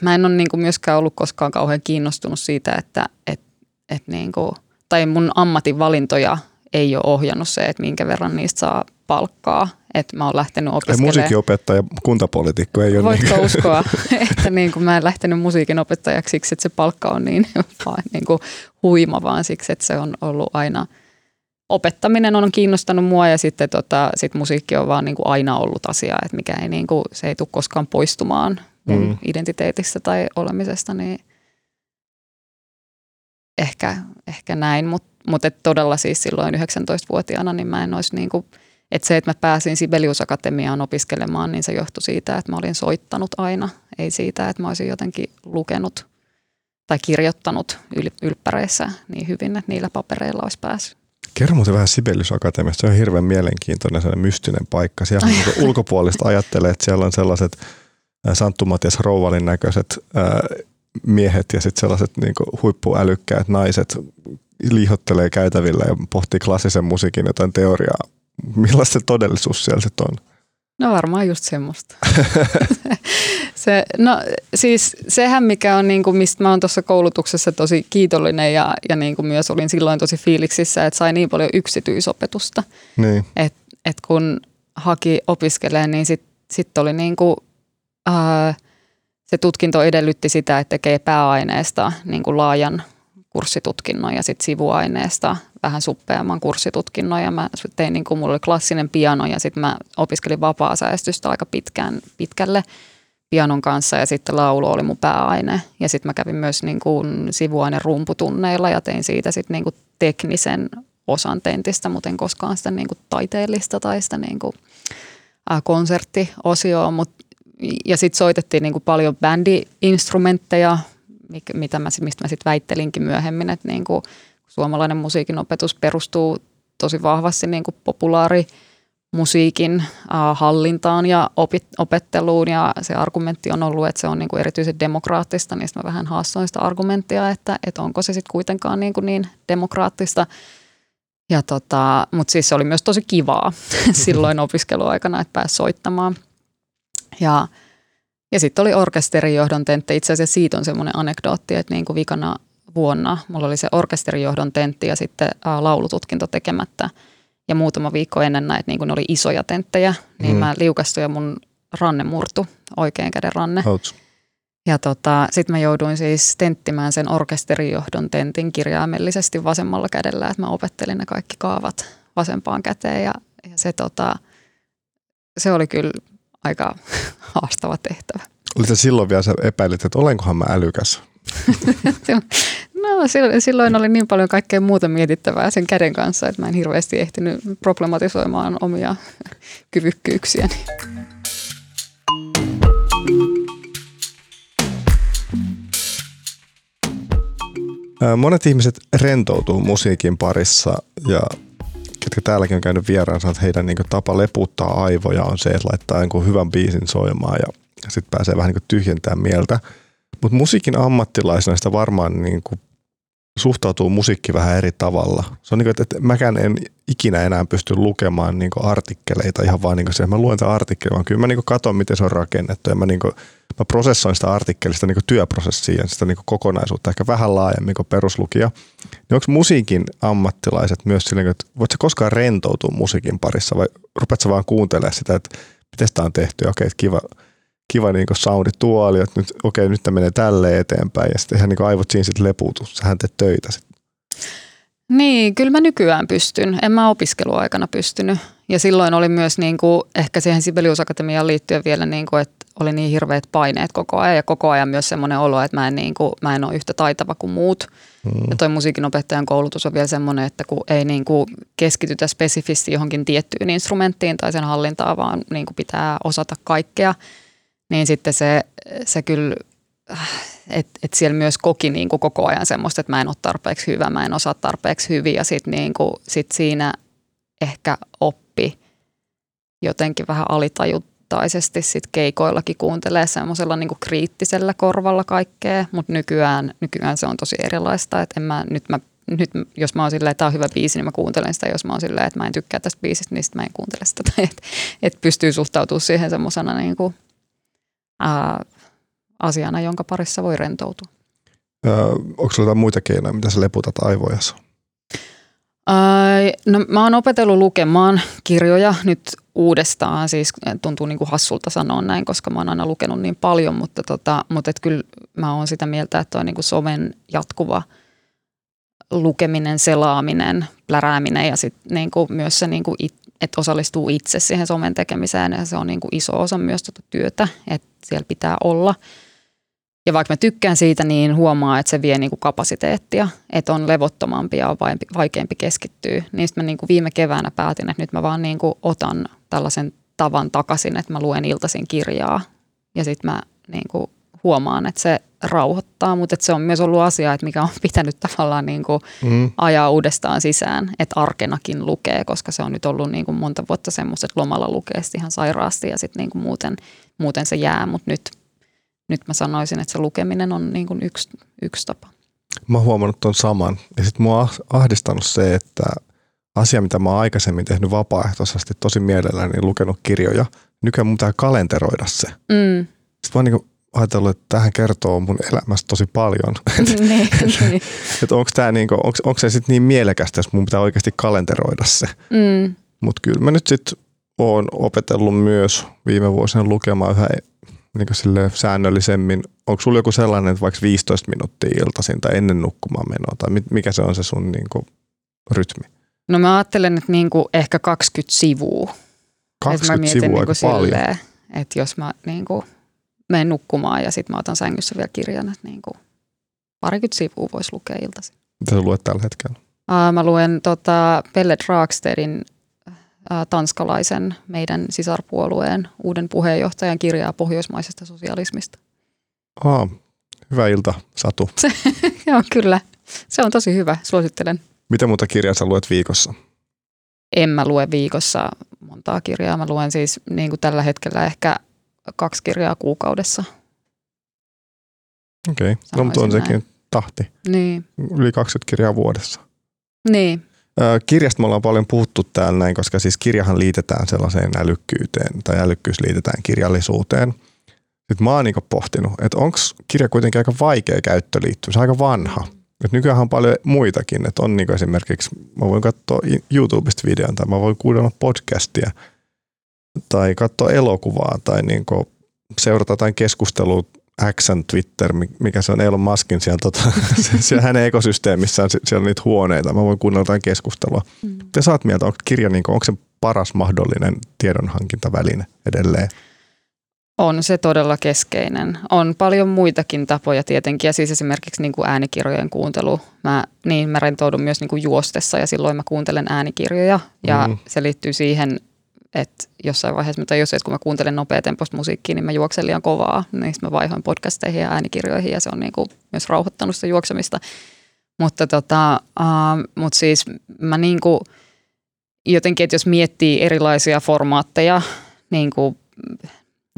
mä en ole niin kuin myöskään ollut koskaan kauhean kiinnostunut siitä, että et, et niin kuin, tai mun ammatinvalintoja ei ole ohjannut se, että minkä verran niistä saa palkkaa. Että mä oon lähtenyt opiskelemaan. musiikinopettaja, kuntapolitiikko ei ole Voitko niin. uskoa, (laughs) että niin kuin mä en lähtenyt musiikinopettajaksi siksi, että se palkka on niin, (laughs) vaan niin kuin huima, vaan siksi, että se on ollut aina – opettaminen on kiinnostanut mua ja sitten tota, sit musiikki on vaan niin kuin aina ollut asia, että mikä ei niin kuin, se ei tule koskaan poistumaan mun mm. identiteetistä tai olemisesta, niin ehkä, ehkä näin, mutta mut et todella siis silloin 19-vuotiaana niin mä en olisi niin kuin, että se, että mä pääsin Sibelius Akatemiaan opiskelemaan, niin se johtui siitä, että mä olin soittanut aina, ei siitä, että mä olisin jotenkin lukenut tai kirjoittanut ylppäreissä niin hyvin, että niillä papereilla olisi päässyt. Kerro muuten vähän Sibelius Akatemiasta. Se on hirveän mielenkiintoinen sellainen mystinen paikka. Siellä on niin (laughs) ulkopuolista ajattelee, että siellä on sellaiset Santtu Matias Rouvalin näköiset miehet ja sitten sellaiset niin huippuälykkäät naiset liihottelee käytävillä ja pohtii klassisen musiikin jotain teoriaa. Millaista todellisuus siellä sitten on? No varmaan just semmoista. (laughs) se, no siis sehän mikä on, niin kuin, mistä mä oon tuossa koulutuksessa tosi kiitollinen ja, ja niin kuin myös olin silloin tosi fiiliksissä, että sai niin paljon yksityisopetusta. Niin. Että et kun haki opiskelee, niin sitten sit oli niin kuin, äh, se tutkinto edellytti sitä, että tekee pääaineesta niin kuin laajan kurssitutkinnon ja sitten sivuaineesta vähän suppeamman kurssitutkinnon ja mä tein niin kuin mulla oli klassinen piano ja sitten mä opiskelin vapaa-säästystä aika pitkään, pitkälle pianon kanssa ja sitten laulu oli mun pääaine. Ja sitten mä kävin myös niin kuin sivuaine rumputunneilla ja tein siitä sitten niin kuin teknisen osan tentistä, mutta en koskaan sitä niin kuin taiteellista tai sitä niin kuin, äh, konserttiosioa. Mut, ja sitten soitettiin niin kuin paljon bändi-instrumentteja, mitä mä, mistä mä sitten väittelinkin myöhemmin, että niin kuin suomalainen musiikin opetus perustuu tosi vahvasti niin kuin populaari musiikin äh, hallintaan ja opit, opetteluun ja se argumentti on ollut, että se on niin kuin erityisen demokraattista, niin mä vähän haastoin sitä argumenttia, että, että onko se sitten kuitenkaan niin, kuin niin demokraattista. Ja tota, mutta siis se oli myös tosi kivaa (laughs) silloin (laughs) opiskeluaikana, että pääsi soittamaan. Ja, ja sitten oli orkesterijohdon tentti. Itse asiassa siitä on semmoinen anekdootti, että niin kuin vikana vuonna mulla oli se orkesterijohdon tentti ja sitten ä, laulututkinto tekemättä. Ja muutama viikko ennen näitä, niin kun ne oli isoja tenttejä, niin mm. mä liukastuin ja mun ranne murtu, oikein käden ranne. Outs. Ja tota, sitten mä jouduin siis tenttimään sen orkesterijohdon tentin kirjaimellisesti vasemmalla kädellä, että mä opettelin ne kaikki kaavat vasempaan käteen ja, ja se, tota, se oli kyllä aika (laughs) haastava tehtävä. Oliko silloin vielä sä epäilit, että olenkohan mä älykäs? (laughs) no silloin oli niin paljon kaikkea muuta mietittävää sen käden kanssa, että mä en hirveästi ehtinyt problematisoimaan omia (laughs) kyvykkyyksiäni. Monet ihmiset rentoutuu musiikin parissa ja ketkä täälläkin on käynyt vieraansa, että heidän niin tapa leputtaa aivoja on se, että laittaa jonkun hyvän biisin soimaan ja sitten pääsee vähän niin tyhjentämään mieltä. Mutta musiikin ammattilaisena sitä varmaan niin kuin suhtautuu musiikki vähän eri tavalla. Se on niin kuin, että, mäkään en ikinä enää pysty lukemaan niin artikkeleita ihan vaan niin kuin se, että mä luen sen artikkelin, vaan kyllä mä niin katson, miten se on rakennettu ja mä, niin kuin, mä prosessoin sitä artikkelista niin työprosessia ja sitä niin kokonaisuutta ehkä vähän laajemmin kuin peruslukija. Niin onko musiikin ammattilaiset myös silleen, että voit sä koskaan rentoutua musiikin parissa vai rupeat sä vaan kuuntelemaan sitä, että miten sitä on tehty, okei, että kiva, kiva niin soundi tuoli, että nyt, okei, nyt tämä menee tälle eteenpäin ja sitten ihan niin aivot siinä sitten lepuutu, sähän teet töitä sitten. Niin, kyllä mä nykyään pystyn. En mä opiskeluaikana pystynyt. Ja silloin oli myös niin kuin, ehkä siihen Sibelius Akatemiaan liittyen vielä, niin kuin, että oli niin hirveät paineet koko ajan ja koko ajan myös semmoinen olo, että mä en, niin kuin, mä en ole yhtä taitava kuin muut. Mm. Ja toi musiikinopettajan koulutus on vielä semmoinen, että kun ei niin kuin keskitytä spesifisti johonkin tiettyyn instrumenttiin tai sen hallintaan, vaan niin kuin pitää osata kaikkea – niin sitten se, se kyllä, että et siellä myös koki niin kuin koko ajan semmoista, että mä en ole tarpeeksi hyvä, mä en osaa tarpeeksi hyvin ja sitten niin sit siinä ehkä oppi jotenkin vähän alitajuttaisesti sit keikoillakin kuuntelee semmoisella niin kriittisellä korvalla kaikkea, mutta nykyään, nykyään se on tosi erilaista, että en mä, nyt mä nyt jos mä oon silleen, että tämä on hyvä biisi, niin mä kuuntelen sitä. Jos mä oon silleen, että mä en tykkää tästä biisistä, niin sitten mä en kuuntele sitä. (laughs) Että et pystyy suhtautumaan siihen semmoisena niin kuin ää, asiana, jonka parissa voi rentoutua. Öö, onko sinulla jotain muita keinoja, mitä sä leputat aivojassa? Ää, no, mä oon opetellut lukemaan kirjoja nyt uudestaan, siis tuntuu niin kuin hassulta sanoa näin, koska mä oon aina lukenut niin paljon, mutta, tota, mutta et kyllä mä oon sitä mieltä, että on niin kuin somen jatkuva lukeminen, selaaminen, plärääminen ja sitten niin kuin myös se niin kuin it, että osallistuu itse siihen somen tekemiseen ja se on niin kuin iso osa myös tuota työtä, että siellä pitää olla. Ja vaikka mä tykkään siitä, niin huomaa, että se vie niin kuin kapasiteettia, että on levottomampi ja vaikeampi keskittyä. Niin mä niin kuin viime keväänä päätin, että nyt mä vaan niin kuin otan tällaisen tavan takaisin, että mä luen iltaisin kirjaa. Ja sitten mä niin kuin huomaan, että se rauhoittaa, mutta että se on myös ollut asia, että mikä on (laughs) pitänyt tavallaan niin kuin mm. ajaa uudestaan sisään, että arkenakin lukee, koska se on nyt ollut niin kuin monta vuotta semmoista, että lomalla lukee ihan sairaasti ja sitten niin kuin muuten, muuten se jää, mutta nyt, nyt mä sanoisin, että se lukeminen on niin kuin yksi, yksi tapa. Mä oon huomannut ton saman ja sitten mua on ahdistanut se, että asia, mitä mä oon aikaisemmin tehnyt vapaaehtoisesti tosi mielelläni, lukenut kirjoja, nykyään mun pitää kalenteroida se. Mm. Sitten mä oon niin kuin ajatellut, että tähän kertoo mun elämästä tosi paljon. että onko tämä niinku, onko, onko se sitten niin mielekästä, jos mun pitää oikeasti kalenteroida se. Mm. Mutta kyllä mä nyt sitten oon opetellut myös viime vuosina lukemaan yhä niin sille säännöllisemmin. Onko sulla joku sellainen, että vaikka 15 minuuttia iltaisin tai ennen nukkumaan menoa, tai mikä se on se sun niin kuin, rytmi? No mä ajattelen, että niin kuin ehkä 20 sivua. 20 mä mietin sivua niin kuin paljon. Silleen, että jos mä niin kuin menen nukkumaan ja sitten mä otan sängyssä vielä kirjan, että niin kuin parikymmentä sivua voisi lukea iltaisin. Mitä sä luet tällä hetkellä? Uh, mä luen tota Pelle Dragstedin uh, tanskalaisen meidän sisarpuolueen uuden puheenjohtajan kirjaa pohjoismaisesta sosialismista. Ah, hyvä ilta, Satu. (laughs) Joo, kyllä. Se on tosi hyvä, suosittelen. Mitä muuta kirjaa sä luet viikossa? En mä lue viikossa montaa kirjaa. Mä luen siis niin kuin tällä hetkellä ehkä kaksi kirjaa kuukaudessa. Okei, okay. no mutta on näin. sekin tahti. Niin. Yli 20 kirjaa vuodessa. Niin. Kirjasta me ollaan paljon puhuttu täällä näin, koska siis kirjahan liitetään sellaiseen älykkyyteen tai älykkyys liitetään kirjallisuuteen. Sitten mä oon niin pohtinut, että onko kirja kuitenkin aika vaikea käyttöliittyä, se on aika vanha. Et nykyään on paljon muitakin, että on niin esimerkiksi, mä voin katsoa YouTubesta videon tai mä voin kuunnella podcastia – tai katsoa elokuvaa tai niin seurata jotain keskustelua Xn Twitter, mikä se on Elon Muskin siellä, tota, (laughs) siellä hänen ekosysteemissään, siellä on niitä huoneita. Mä voin kuunnella jotain keskustelua. Mm. Te saat mieltä, onko kirja, niin kuin, onko se paras mahdollinen tiedonhankintaväline edelleen? On se todella keskeinen. On paljon muitakin tapoja tietenkin ja siis esimerkiksi niin kuin äänikirjojen kuuntelu. Mä, niin, mä rentoudun myös niin kuin juostessa ja silloin mä kuuntelen äänikirjoja ja mm. se liittyy siihen että jossain vaiheessa mä tajusin, että kun mä kuuntelen nopeatempoista musiikkia, niin mä juoksen liian kovaa. Niin mä vaihoin podcasteihin ja äänikirjoihin ja se on niinku myös rauhoittanut sitä juoksemista. Mutta tota, uh, mut siis mä niinku, jotenkin, että jos miettii erilaisia formaatteja, niin kuin,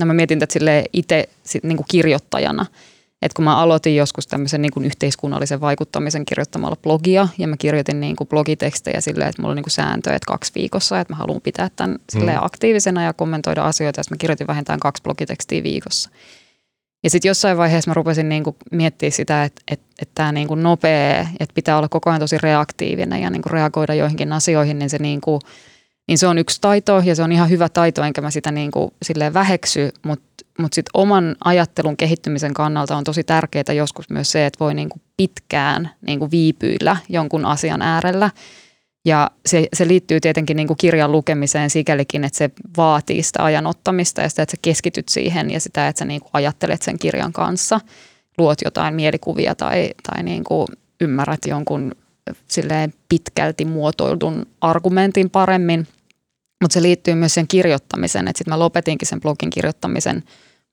no mä mietin tätä itse niin kirjoittajana, Et kun mä aloitin joskus tämmöisen niin kuin yhteiskunnallisen vaikuttamisen kirjoittamalla blogia ja mä kirjoitin niin kuin blogitekstejä silleen, että mulla on niin kuin sääntö, että kaksi viikossa, että mä haluan pitää tämän mm. aktiivisena ja kommentoida asioita, ja mä kirjoitin vähintään kaksi blogitekstiä viikossa. Ja sitten jossain vaiheessa mä rupesin niinku miettimään sitä, että et, et tämä niinku nopea, että pitää olla koko ajan tosi reaktiivinen ja niinku reagoida joihinkin asioihin, niin se, niinku, niin se on yksi taito ja se on ihan hyvä taito, enkä mä sitä niinku silleen väheksy, mutta mut sitten oman ajattelun kehittymisen kannalta on tosi tärkeää joskus myös se, että voi niinku pitkään niinku viipyillä jonkun asian äärellä – ja se, se liittyy tietenkin niin kuin kirjan lukemiseen sikälikin, että se vaatii sitä ajanottamista ja sitä, että sä keskityt siihen ja sitä, että sä niin kuin ajattelet sen kirjan kanssa, luot jotain mielikuvia tai, tai niin kuin ymmärrät jonkun silleen pitkälti muotoildun argumentin paremmin. Mutta se liittyy myös sen kirjoittamiseen, että sitten mä lopetinkin sen blogin kirjoittamisen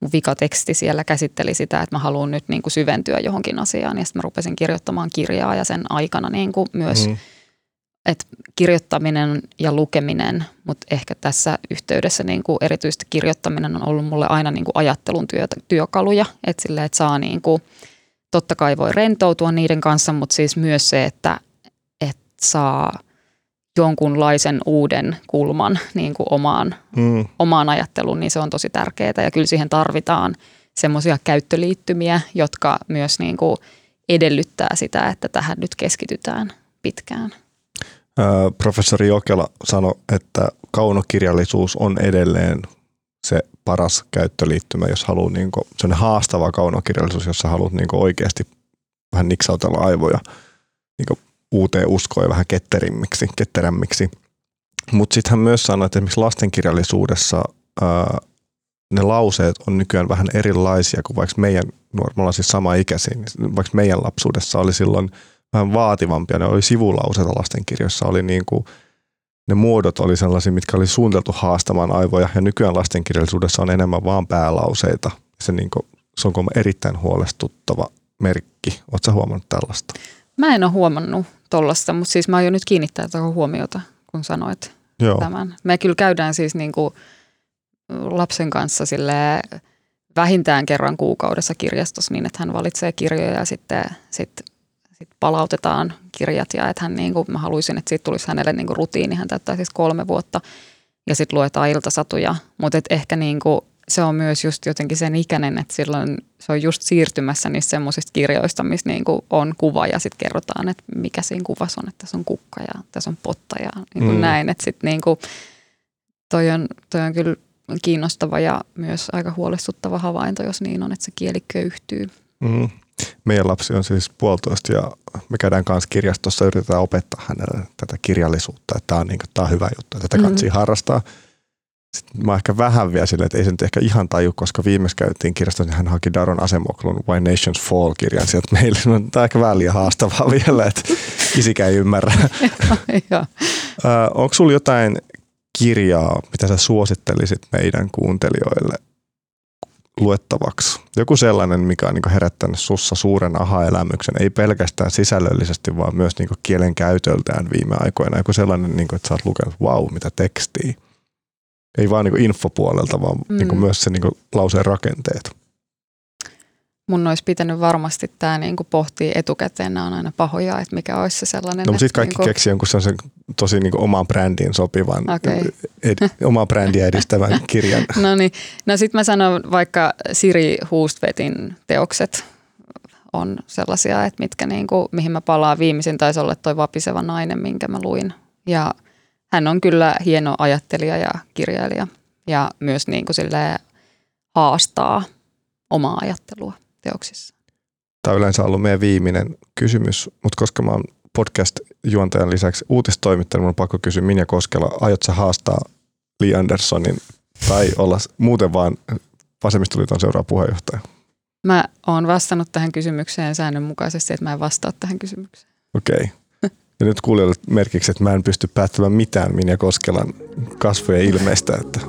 mun vikateksti siellä käsitteli sitä, että mä haluan nyt niin kuin syventyä johonkin asiaan. Ja sitten mä rupesin kirjoittamaan kirjaa ja sen aikana niin kuin myös mm. että kirjoittaminen ja lukeminen, mutta ehkä tässä yhteydessä niin kuin erityisesti kirjoittaminen on ollut mulle aina niin kuin ajattelun työtä, työkaluja, että sille, että saa niin kuin, totta kai voi rentoutua niiden kanssa, mutta siis myös se, että, että saa jonkunlaisen uuden kulman niin kuin omaan, mm. omaan ajatteluun, niin se on tosi tärkeää ja kyllä siihen tarvitaan semmoisia käyttöliittymiä, jotka myös niin kuin edellyttää sitä, että tähän nyt keskitytään pitkään professori Jokela sanoi, että kaunokirjallisuus on edelleen se paras käyttöliittymä, jos haluaa niin kuin, sellainen haastava kaunokirjallisuus, jossa haluat niin kuin oikeasti vähän niksautella aivoja niin kuin uuteen uskoon ja vähän ketterimmiksi, ketterämmiksi. Mutta sitten hän myös sanoi, että esimerkiksi lastenkirjallisuudessa ää, ne lauseet on nykyään vähän erilaisia kuin vaikka meidän, me ollaan siis sama ikäisiä, niin vaikka meidän lapsuudessa oli silloin – vähän vaativampia. Ne oli sivulauseita lastenkirjoissa, oli niin kuin, ne muodot oli sellaisia, mitkä oli suunniteltu haastamaan aivoja, ja nykyään lastenkirjallisuudessa on enemmän vaan päälauseita. Se, niin kuin, se on erittäin huolestuttava merkki. Oletko huomannut tällaista? Mä en ole huomannut tollasta, mutta siis mä aion nyt kiinnittää tähän huomiota, kun sanoit Joo. tämän. Me kyllä käydään siis niin kuin lapsen kanssa sille vähintään kerran kuukaudessa kirjastossa niin, että hän valitsee kirjoja ja sitten, sitten sit palautetaan kirjat ja että hän niin kuin, mä haluaisin, että siitä tulisi hänelle niin kuin rutiini, hän täyttää siis kolme vuotta ja sitten luetaan iltasatuja, mutta ehkä niin kuin, se on myös just jotenkin sen ikäinen, että silloin se on just siirtymässä niistä semmoisista kirjoista, missä niin kuin on kuva ja sitten kerrotaan, että mikä siinä kuvassa on, että tässä on kukka ja tässä on potta ja niin kuin mm. näin, että sitten niin kuin, toi, on, toi on kyllä kiinnostava ja myös aika huolestuttava havainto, jos niin on, että se kieli köyhtyy. Mm. Meidän lapsi on siis puolitoista ja me käydään kanssa kirjastossa, yritetään opettaa hänelle tätä kirjallisuutta, että tämä on, niin kuin, tämä on hyvä juttu, että tätä mm-hmm. harrastaa. Sitten mä ehkä vähän vielä silleen, että ei se nyt ehkä ihan taju, koska viimeksi käytiin kirjastossa, niin hän haki Daron Asemoklun Why Nations Fall-kirjan sieltä meille. No, tämä on ehkä vähän liian haastavaa vielä, että isikään ei ymmärrä. (laughs) Onko sulla jotain kirjaa, mitä sä suosittelisit meidän kuuntelijoille luettavaksi. Joku sellainen, mikä on niin herättänyt sussa suuren aha-elämyksen, ei pelkästään sisällöllisesti, vaan myös niin kielen käytöltään viime aikoina. Joku sellainen, niin kuin, että sä oot lukenut, wow, mitä tekstiä. Ei vaan niin infopuolelta, vaan mm. niin myös se niin lauseen rakenteet mun olisi pitänyt varmasti tämä niinku pohtia etukäteen, nämä on aina pahoja, että mikä olisi se sellainen. No mutta sitten kaikki niinku... keksi jonkun sen tosi niinku omaan brändiin sopivan, okay. ed, omaa brändiä edistävän (laughs) kirjan. no niin, no sitten mä sanon vaikka Siri Hustvedin teokset on sellaisia, että mitkä niinku, mihin mä palaan viimeisin, taisi olla toi Vapiseva nainen, minkä mä luin. Ja hän on kyllä hieno ajattelija ja kirjailija ja myös niinku haastaa omaa ajattelua teoksissa? Tämä on yleensä ollut meidän viimeinen kysymys, mutta koska mä oon podcast-juontajan lisäksi uutistoimittaja, mun on pakko kysyä Minja Koskela, aiot sä haastaa Lee Andersonin tai olla muuten vaan Vasemmistoliiton seuraava puheenjohtaja? Mä oon vastannut tähän kysymykseen säännönmukaisesti, että mä en vastaa tähän kysymykseen. Okei. Okay. Ja nyt kuulijoille merkiksi, että mä en pysty päättämään mitään Minja Koskelan kasvojen ilmeistä, että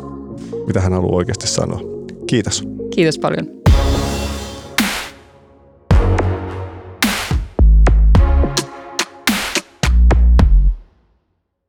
mitä hän haluaa oikeasti sanoa. Kiitos. Kiitos paljon.